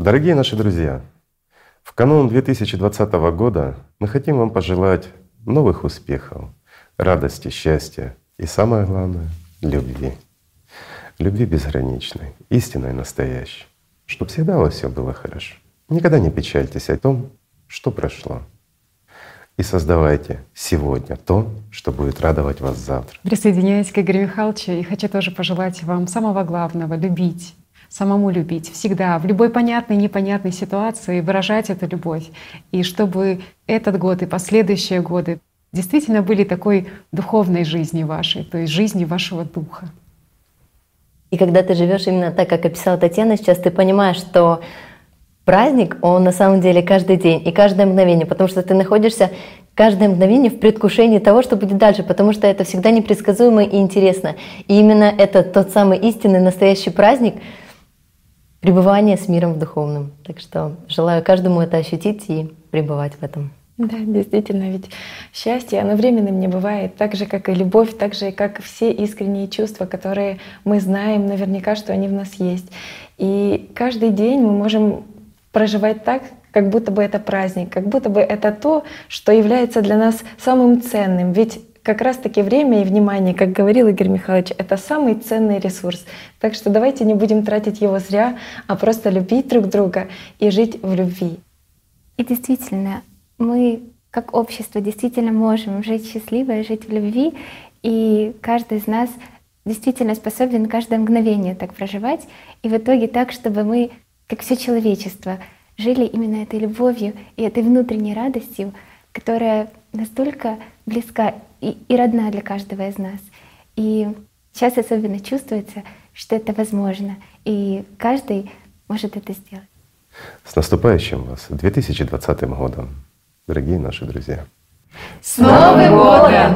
Дорогие наши друзья, в канун 2020 года мы хотим вам пожелать новых успехов, радости, счастья и самое главное — любви. Любви безграничной, истинной, настоящей, чтобы всегда у вас все было хорошо. Никогда не печальтесь о том, что прошло. И создавайте сегодня то, что будет радовать вас завтра. Присоединяюсь к Игорю Михайловичу и хочу тоже пожелать вам самого главного — любить самому любить всегда, в любой понятной и непонятной ситуации выражать эту любовь. И чтобы этот год и последующие годы действительно были такой духовной жизнью вашей, то есть жизнью вашего духа. И когда ты живешь именно так, как описала Татьяна сейчас, ты понимаешь, что праздник, он на самом деле каждый день и каждое мгновение, потому что ты находишься каждое мгновение в предвкушении того, что будет дальше, потому что это всегда непредсказуемо и интересно. И именно это тот самый истинный настоящий праздник — пребывание с миром в духовном. Так что желаю каждому это ощутить и пребывать в этом. Да, действительно, ведь счастье, оно временным не бывает, так же, как и любовь, так же, как все искренние чувства, которые мы знаем наверняка, что они в нас есть. И каждый день мы можем проживать так, как будто бы это праздник, как будто бы это то, что является для нас самым ценным. Ведь как раз-таки время и внимание, как говорил Игорь Михайлович, это самый ценный ресурс. Так что давайте не будем тратить его зря, а просто любить друг друга и жить в любви. И действительно, мы как общество действительно можем жить счастливо и жить в любви, и каждый из нас действительно способен каждое мгновение так проживать, и в итоге так, чтобы мы, как все человечество, жили именно этой любовью и этой внутренней радостью, которая настолько близка и, и родна для каждого из нас. И сейчас особенно чувствуется, что это возможно, и каждый может это сделать. С наступающим вас 2020 годом, дорогие наши друзья! С Новым годом!